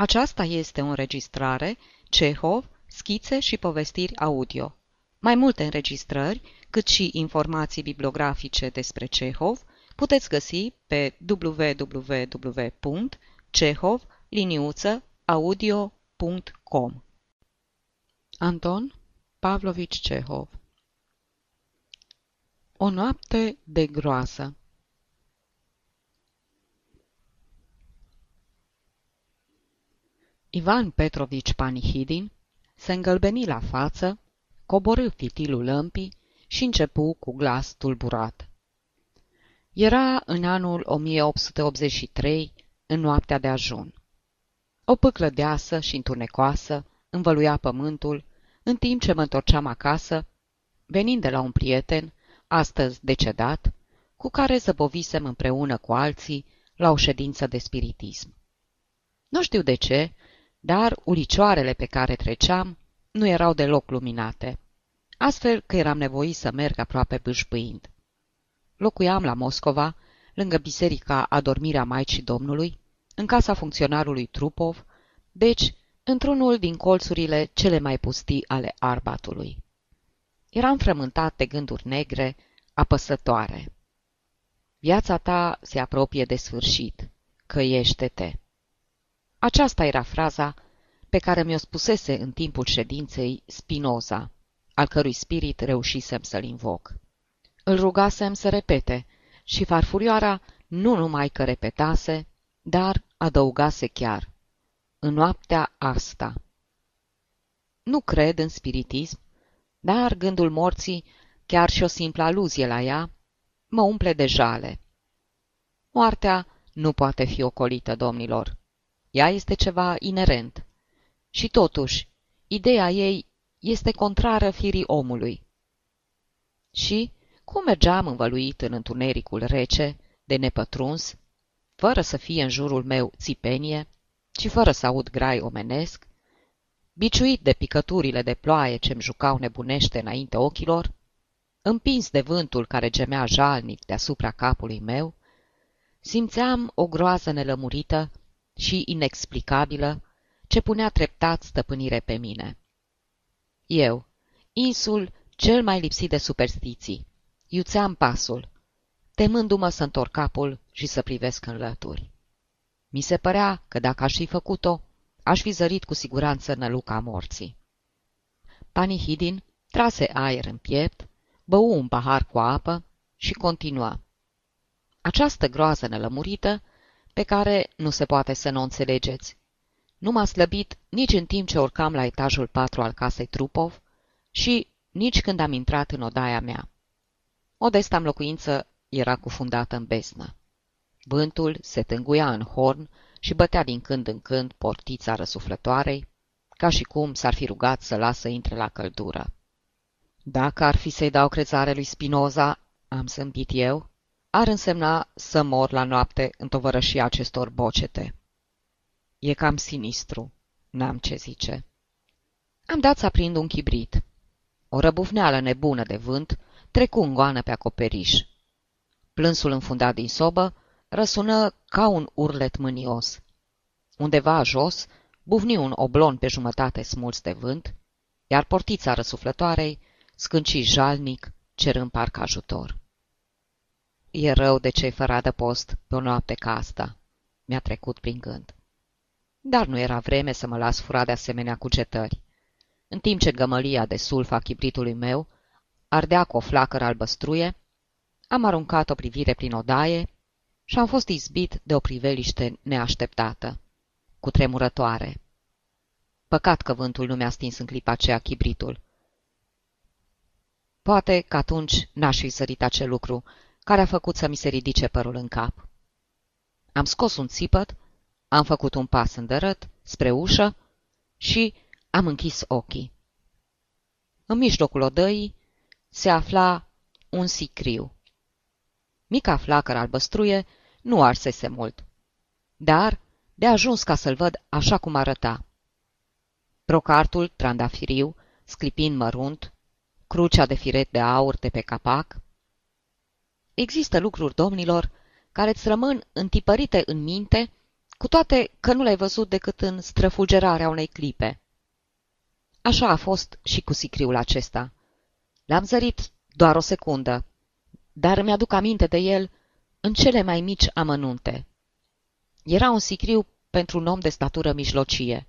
Aceasta este o înregistrare Cehov, schițe și povestiri audio. Mai multe înregistrări, cât și informații bibliografice despre Cehov, puteți găsi pe www.cehov-audio.com Anton Pavlovici Cehov. O noapte de groasă Ivan Petrovici Panihidin se îngălbeni la față, coborâ fitilul lămpii și începu cu glas tulburat. Era în anul 1883, în noaptea de ajun. O pâclă deasă și întunecoasă învăluia pământul, în timp ce mă întorceam acasă, venind de la un prieten, astăzi decedat, cu care zăbovisem împreună cu alții la o ședință de spiritism. Nu știu de ce, dar ulicioarele pe care treceam nu erau deloc luminate, astfel că eram nevoit să merg aproape bâșbâind. Locuiam la Moscova, lângă biserica Adormirea Maicii Domnului, în casa funcționarului Trupov, deci într-unul din colțurile cele mai pustii ale Arbatului. Eram frământat de gânduri negre, apăsătoare. Viața ta se apropie de sfârșit, căiește-te. Aceasta era fraza pe care mi-o spusese în timpul ședinței Spinoza, al cărui spirit reușisem să-l invoc. Îl rugasem să repete și farfurioara nu numai că repetase, dar adăugase chiar. În noaptea asta. Nu cred în spiritism, dar gândul morții, chiar și o simplă aluzie la ea, mă umple de jale. Moartea nu poate fi ocolită, domnilor. Ea este ceva inerent. Și totuși, ideea ei este contrară firii omului. Și, cum mergeam învăluit în întunericul rece, de nepătruns, fără să fie în jurul meu țipenie, ci fără să aud grai omenesc, biciuit de picăturile de ploaie ce-mi jucau nebunește înainte ochilor, împins de vântul care gemea jalnic deasupra capului meu, simțeam o groază nelămurită și inexplicabilă ce punea treptat stăpânire pe mine. Eu, insul cel mai lipsit de superstiții, iuțeam pasul, temându-mă să întorc capul și să privesc în lături. Mi se părea că dacă aș fi făcut-o, aș fi zărit cu siguranță năluca morții. Panihidin trase aer în piept, bău un pahar cu apă și continua. Această groază nelămurită pe care nu se poate să nu o înțelegeți. Nu m-a slăbit nici în timp ce urcam la etajul patru al casei Trupov și nici când am intrat în odaia mea. Odesta locuință era cufundată în besnă. Vântul se tânguia în horn și bătea din când în când portița răsuflătoarei, ca și cum s-ar fi rugat să lasă intre la căldură. Dacă ar fi să-i dau crezare lui Spinoza, am zâmbit eu, ar însemna să mor la noapte în tovărășia acestor bocete. E cam sinistru, n-am ce zice. Am dat să aprind un chibrit. O răbufneală nebună de vânt trecu în goană pe acoperiș. Plânsul înfundat din sobă răsună ca un urlet mânios. Undeva jos bufni un oblon pe jumătate smuls de vânt, iar portița răsuflătoarei scânci jalnic, cerând parcă ajutor. E rău de cei fără adăpost pe o noapte ca asta, mi-a trecut prin gând. Dar nu era vreme să mă las furat de asemenea cugetări. În timp ce gămălia de sulf a chibritului meu ardea cu o flacără albăstruie, am aruncat o privire prin odaie și am fost izbit de o priveliște neașteptată, cu tremurătoare. Păcat că vântul nu mi-a stins în clipa aceea chibritul. Poate că atunci n-aș fi sărit acel lucru care a făcut să mi se ridice părul în cap. Am scos un țipăt, am făcut un pas îndărât spre ușă și am închis ochii. În mijlocul odăii se afla un sicriu. Mica flacără albăstruie nu arsese mult, dar de ajuns ca să-l văd așa cum arăta. Brocartul trandafiriu, sclipind mărunt, crucea de firet de aur de pe capac, Există lucruri, domnilor, care îți rămân întipărite în minte cu toate că nu l-ai văzut decât în străfulgerarea unei clipe. Așa a fost și cu sicriul acesta. L-am zărit doar o secundă, dar mi-aduc aminte de el în cele mai mici amănunte. Era un sicriu pentru un om de statură mijlocie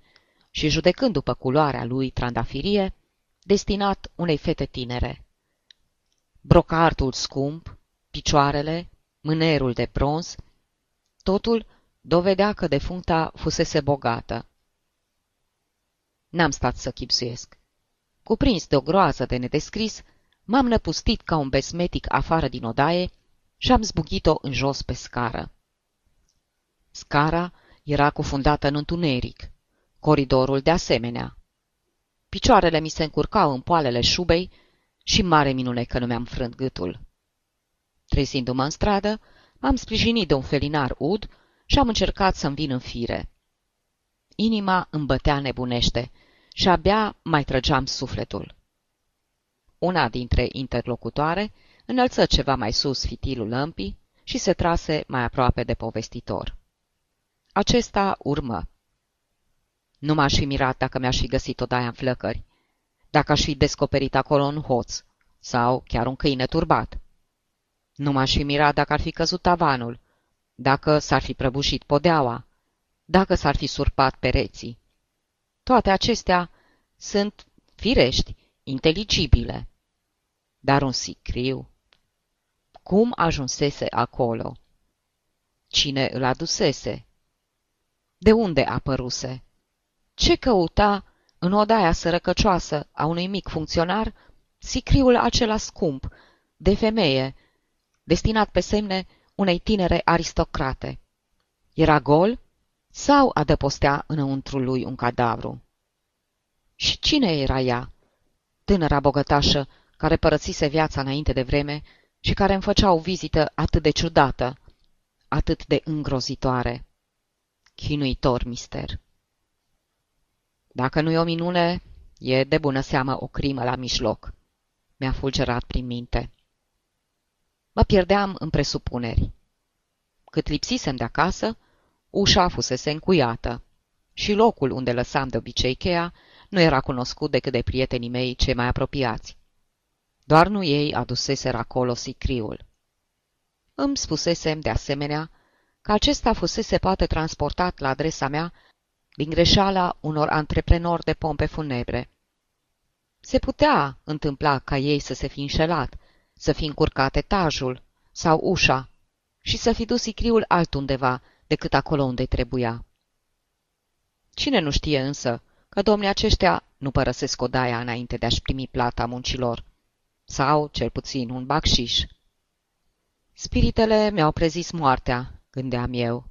și, judecând după culoarea lui trandafirie, destinat unei fete tinere. Brocartul scump, picioarele, mânerul de bronz, totul dovedea că defuncta fusese bogată. N-am stat să chipsuiesc. Cuprins de o groază de nedescris, m-am năpustit ca un besmetic afară din odaie și am zbuchit-o în jos pe scară. Scara era cufundată în întuneric, coridorul de asemenea. Picioarele mi se încurcau în poalele șubei și mare minune că nu mi-am frânt gâtul. Trezindu-mă în stradă, m-am sprijinit de un felinar ud și am încercat să-mi vin în fire. Inima îmi bătea nebunește și abia mai trăgeam sufletul. Una dintre interlocutoare înălță ceva mai sus fitilul lămpii și se trase mai aproape de povestitor. Acesta urmă. Nu m-aș fi mirat dacă mi-aș fi găsit odaia în flăcări, dacă aș fi descoperit acolo un hoț sau chiar un câine turbat. Nu m-aș fi mirat dacă ar fi căzut tavanul, dacă s-ar fi prăbușit podeaua, dacă s-ar fi surpat pereții. Toate acestea sunt firești, inteligibile. Dar un sicriu? Cum ajunsese acolo? Cine îl adusese? De unde apăruse? Ce căuta în odaia sărăcăcioasă a unui mic funcționar sicriul acela scump, de femeie, destinat pe semne unei tinere aristocrate? Era gol sau adăpostea înăuntru lui un cadavru? Și cine era ea? Tânăra bogătașă care părăsise viața înainte de vreme și care îmi făcea o vizită atât de ciudată, atât de îngrozitoare. Chinuitor mister. Dacă nu e o minune, e de bună seamă o crimă la mijloc. Mi-a fulgerat prin minte. Mă pierdeam în presupuneri. Cât lipsisem de acasă, ușa fusese încuiată și locul unde lăsam de obicei cheia nu era cunoscut decât de prietenii mei cei mai apropiați. Doar nu ei aduseseră acolo sicriul. Îmi spusesem, de asemenea, că acesta fusese poate transportat la adresa mea din greșeala unor antreprenori de pompe funebre. Se putea întâmpla ca ei să se fi înșelat, să fi încurcat etajul sau ușa și să fi dus sicriul altundeva decât acolo unde trebuia. Cine nu știe însă că domnii aceștia nu părăsesc odaia înainte de a-și primi plata muncilor, sau, cel puțin, un bacșiș. Spiritele mi-au prezis moartea, gândeam eu.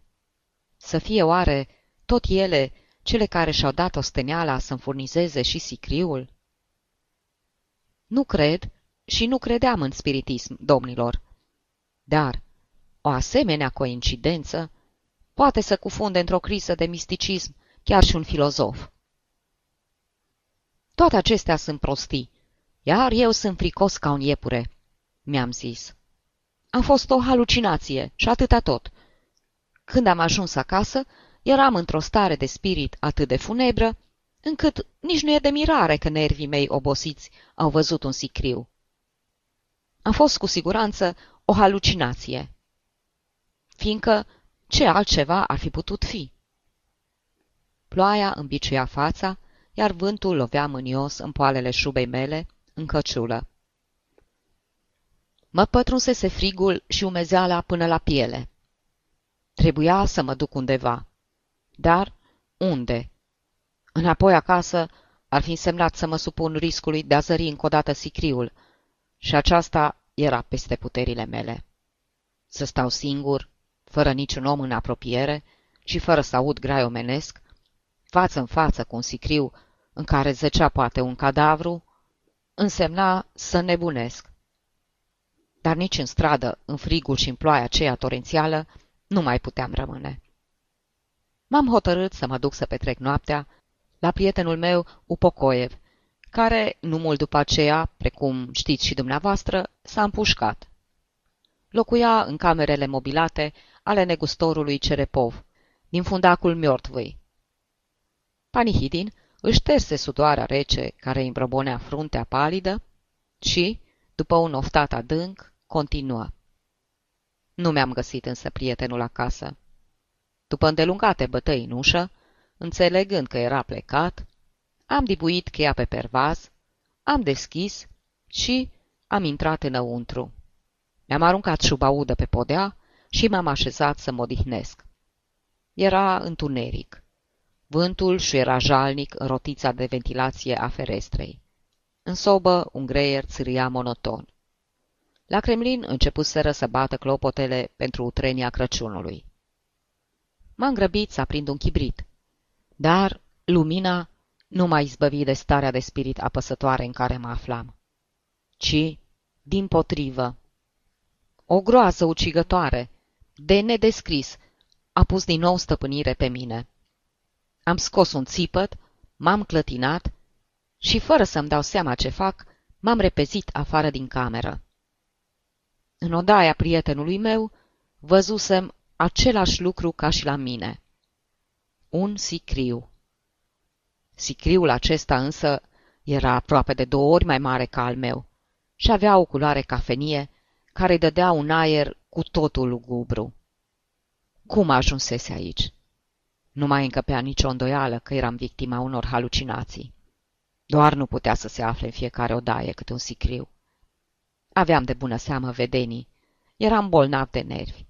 Să fie oare tot ele cele care și-au dat osteneala să-mi furnizeze și sicriul? Nu cred și nu credeam în spiritism, domnilor. Dar o asemenea coincidență poate să cufunde într-o criză de misticism chiar și un filozof. Toate acestea sunt prostii, iar eu sunt fricos ca un iepure, mi-am zis. A fost o halucinație și atâta tot. Când am ajuns acasă, eram într-o stare de spirit atât de funebră, încât nici nu e de mirare că nervii mei obosiți au văzut un sicriu. A fost cu siguranță o halucinație, fiindcă ce altceva ar fi putut fi? Ploaia îmbiciuia fața, iar vântul lovea mânios în poalele șubei mele, în căciulă. Mă pătrunsese frigul și umezeala până la piele. Trebuia să mă duc undeva. Dar unde? Înapoi acasă ar fi însemnat să mă supun riscului de a zări încă o dată sicriul, și aceasta era peste puterile mele. Să stau singur, fără niciun om în apropiere și fără să aud grai omenesc, față în față cu un sicriu în care zăcea poate un cadavru, însemna să nebunesc. Dar nici în stradă, în frigul și în ploaia aceea torențială, nu mai puteam rămâne. M-am hotărât să mă duc să petrec noaptea la prietenul meu, Upocoev, care, nu mult după aceea, precum știți și dumneavoastră, s-a împușcat. Locuia în camerele mobilate ale negustorului Cerepov, din fundacul miortvâi. Panihidin își șterse sudoarea rece care îi îmbrăbonea fruntea palidă și, după un oftat adânc, continuă. Nu mi-am găsit însă prietenul acasă. După îndelungate bătăi în ușă, înțelegând că era plecat, am dibuit cheia pe pervaz, am deschis și am intrat înăuntru. Mi-am aruncat șubaudă pe podea și m-am așezat să mă odihnesc. Era întuneric. Vântul și era jalnic în rotița de ventilație a ferestrei. În sobă, un greier țâria monoton. La Kremlin începuseră să bată clopotele pentru utrenia Crăciunului. M-am grăbit să aprind un chibrit, dar lumina nu m-a izbăvit de starea de spirit apăsătoare în care mă aflam, ci, din potrivă, o groază ucigătoare, de nedescris, a pus din nou stăpânire pe mine. Am scos un țipăt, m-am clătinat și, fără să-mi dau seama ce fac, m-am repezit afară din cameră. În odaia prietenului meu văzusem același lucru ca și la mine. Un sicriu. Sicriul acesta însă era aproape de două ori mai mare ca al meu și avea o culoare cafenie care îi dădea un aer cu totul lugubru. Cum ajunsese aici? Nu mai încăpea nicio îndoială că eram victima unor halucinații. Doar nu putea să se afle în fiecare odaie câte un sicriu. Aveam de bună seamă vedenii. Eram bolnav de nervi.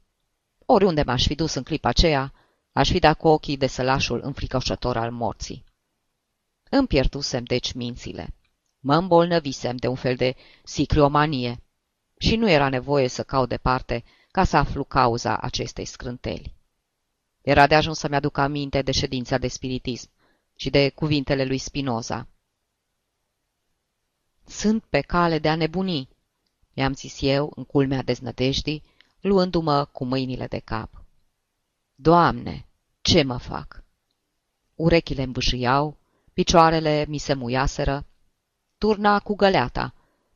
Oriunde m-aș fi dus în clipa aceea, aș fi dat cu ochii de sălașul înfricoșător al morții. Îmi pierdusem deci mințile. Mă îmbolnăvisem de un fel de sicriomanie și nu era nevoie să caut departe ca să aflu cauza acestei scrânteli. Era de ajuns să-mi aduc aminte de ședința de spiritism și de cuvintele lui Spinoza. Sunt pe cale de a nebuni, i-am zis eu în culmea deznădejdii, luându-mă cu mâinile de cap. Doamne, ce mă fac? Urechile îmbâșâiau, picioarele mi se muiaseră, turna cu găleata,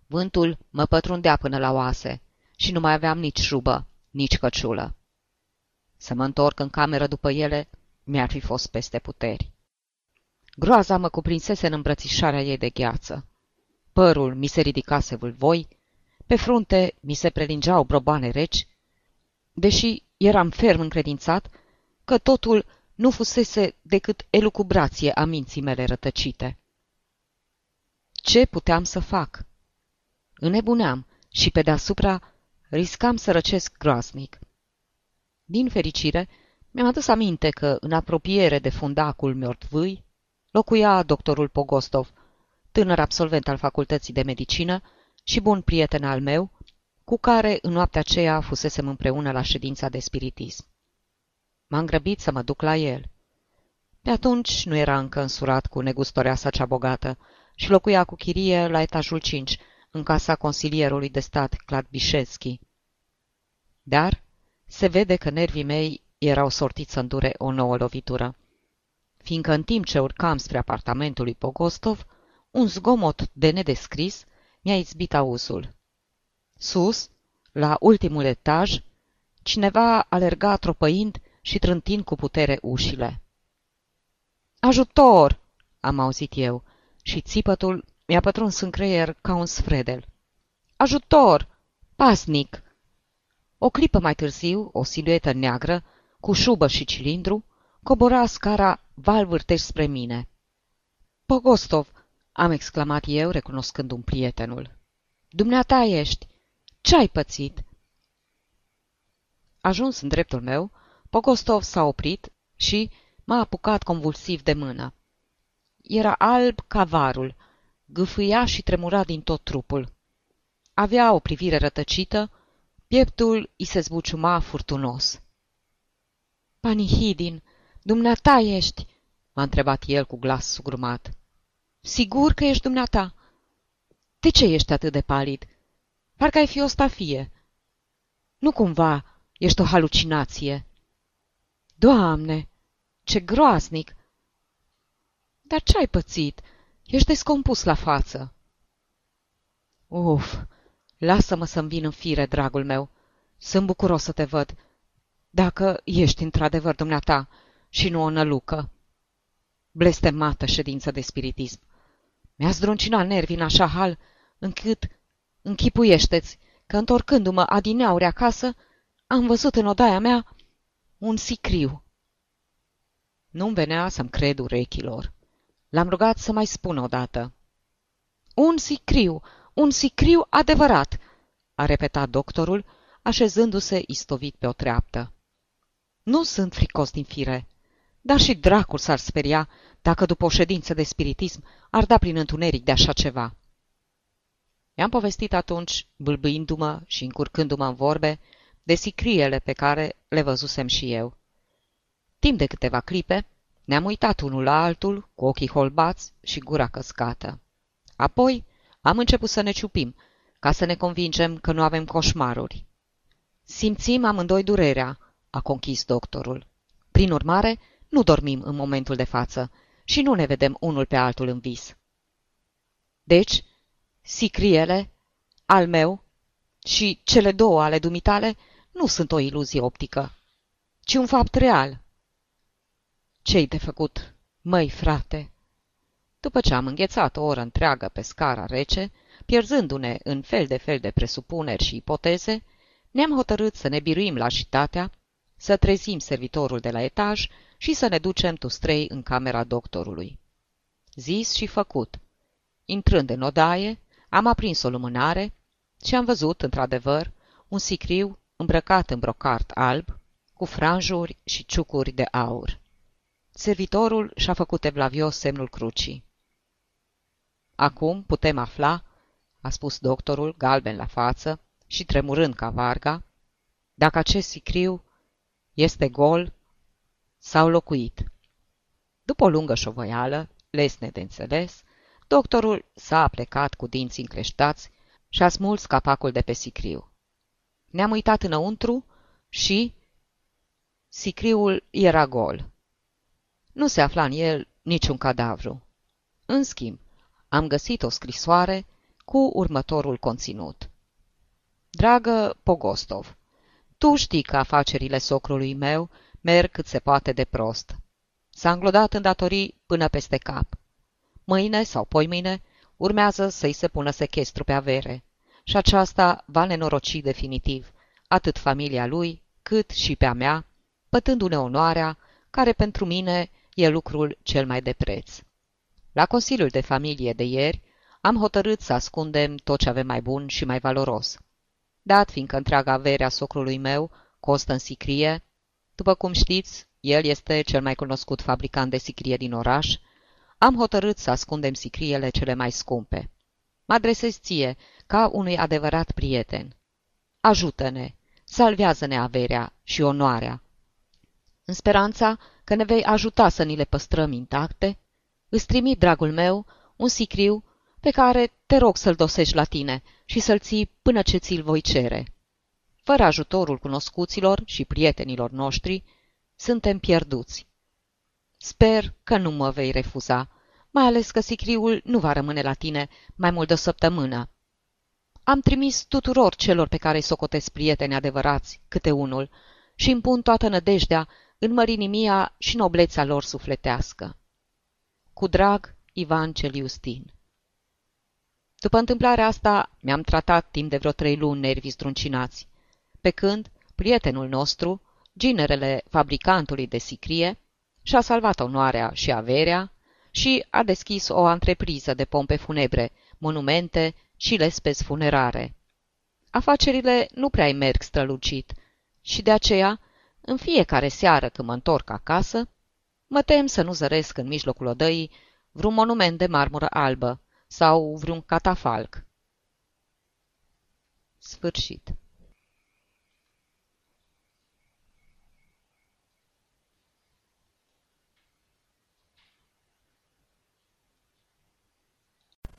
vântul mă pătrundea până la oase și nu mai aveam nici șubă, nici căciulă. Să mă întorc în cameră după ele mi-ar fi fost peste puteri. Groaza mă cuprinsese în îmbrățișarea ei de gheață. Părul mi se ridicase vâlvoi, pe frunte mi se prelingeau brobane reci, deși eram ferm încredințat că totul nu fusese decât elucubrație a minții mele rătăcite. Ce puteam să fac? Înnebuneam și pe deasupra riscam să răcesc groaznic. Din fericire, mi-am adus aminte că, în apropiere de fundacul Miortvâi, locuia doctorul Pogostov, tânăr absolvent al facultății de medicină și bun prieten al meu, cu care în noaptea aceea fusesem împreună la ședința de spiritism. M-am grăbit să mă duc la el. Pe atunci nu era încă însurat cu negustoreasa cea bogată și locuia cu chirie la etajul 5, în casa consilierului de stat Clad Bișeschi. Dar se vede că nervii mei erau sortiți să îndure o nouă lovitură, fiindcă în timp ce urcam spre apartamentul lui Pogostov, un zgomot de nedescris mi-a izbit auzul. Sus, la ultimul etaj, cineva alerga tropăind și trântind cu putere ușile. Ajutor! am auzit eu și țipătul mi-a pătruns în creier ca un sfredel. Ajutor! Pasnic! O clipă mai târziu, o siluetă neagră, cu șubă și cilindru, cobora scara valvârteș spre mine. Pogostov! am exclamat eu, recunoscând un prietenul. Dumneata ești! Ce-ai pățit? Ajuns în dreptul meu, Pogostov s-a oprit și m-a apucat convulsiv de mână. Era alb ca varul, gâfâia și tremura din tot trupul. Avea o privire rătăcită, pieptul îi se zbuciuma furtunos. Panihidin, dumneata ești?" m-a întrebat el cu glas sugrumat. Sigur că ești dumneata?" De ce ești atât de palid? Parcă ai fi o stafie." Nu cumva ești o halucinație." Doamne, ce groaznic! Dar ce ai pățit? Ești descompus la față." Uf, lasă-mă să-mi vin în fire, dragul meu. Sunt bucuros să te văd. Dacă ești într-adevăr dumneata, și nu o nălucă. Blestemată ședință de spiritism. Mi-a zdruncinat nervii în așa hal, încât închipuiește-ți că, întorcându-mă adineauri acasă, am văzut în odaia mea un sicriu. Nu-mi venea să-mi cred urechilor. L-am rugat să mai spună odată. Un sicriu, un sicriu adevărat, a repetat doctorul, așezându-se istovit pe o treaptă. Nu sunt fricos din fire, dar și dracul s-ar speria dacă după o ședință de spiritism ar da prin întuneric de așa ceva. I-am povestit atunci, bâlbâindu-mă și încurcându-mă în vorbe, de sicriele pe care le văzusem și eu. Timp de câteva clipe, ne-am uitat unul la altul, cu ochii holbați și gura căscată. Apoi am început să ne ciupim, ca să ne convingem că nu avem coșmaruri. Simțim amândoi durerea, a conchis doctorul. Prin urmare, nu dormim în momentul de față și nu ne vedem unul pe altul în vis. Deci, sicriele, al meu și cele două ale dumitale nu sunt o iluzie optică, ci un fapt real. Ce-i de făcut, măi, frate? După ce am înghețat o oră întreagă pe scara rece, pierzându-ne în fel de fel de presupuneri și ipoteze, ne-am hotărât să ne biruim lașitatea, să trezim servitorul de la etaj și să ne ducem tustrei în camera doctorului. Zis și făcut. Intrând în odaie, am aprins o lumânare și am văzut, într-adevăr, un sicriu îmbrăcat în brocart alb, cu franjuri și ciucuri de aur. Servitorul și-a făcut evlavios semnul crucii. Acum putem afla, a spus doctorul, galben la față și tremurând ca varga, dacă acest sicriu este gol sau locuit. După o lungă șovăială, lesne de înțeles, doctorul s-a plecat cu dinții încleștați și a smuls capacul de pe sicriu. Ne-am uitat înăuntru și... Sicriul era gol. Nu se afla în el niciun cadavru. În schimb, am găsit o scrisoare cu următorul conținut. Dragă Pogostov, tu știi că afacerile socrului meu merg cât se poate de prost. S-a înglodat în datorii până peste cap. Mâine sau poimâine urmează să-i se pună sechestru pe avere și aceasta va nenoroci definitiv atât familia lui cât și pe a mea, pătându-ne onoarea care pentru mine e lucrul cel mai de preț. La Consiliul de Familie de ieri am hotărât să ascundem tot ce avem mai bun și mai valoros. Dat fiindcă întreaga avere a socrului meu costă în sicrie, după cum știți, el este cel mai cunoscut fabricant de sicrie din oraș, am hotărât să ascundem sicriele cele mai scumpe. Mă adresez ție ca unui adevărat prieten. Ajută-ne, salvează-ne averea și onoarea. În speranța că ne vei ajuta să ni le păstrăm intacte, îți trimit, dragul meu, un sicriu pe care te rog să-l dosești la tine și să-l ții până ce ți-l voi cere. Fără ajutorul cunoscuților și prietenilor noștri, suntem pierduți. Sper că nu mă vei refuza, mai ales că sicriul nu va rămâne la tine mai mult de o săptămână. Am trimis tuturor celor pe care îi socotesc prieteni adevărați câte unul și îmi pun toată nădejdea în mărinimia și noblețea lor sufletească. Cu drag, Ivan Celiustin După întâmplarea asta, mi-am tratat timp de vreo trei luni nervii zdruncinați, pe când prietenul nostru, ginerele fabricantului de sicrie, și-a salvat onoarea și averea și a deschis o antrepriză de pompe funebre, monumente și lespezi funerare. Afacerile nu prea merg strălucit și de aceea în fiecare seară când mă întorc acasă, mă tem să nu zăresc în mijlocul odăii vreun monument de marmură albă sau vreun catafalc. Sfârșit.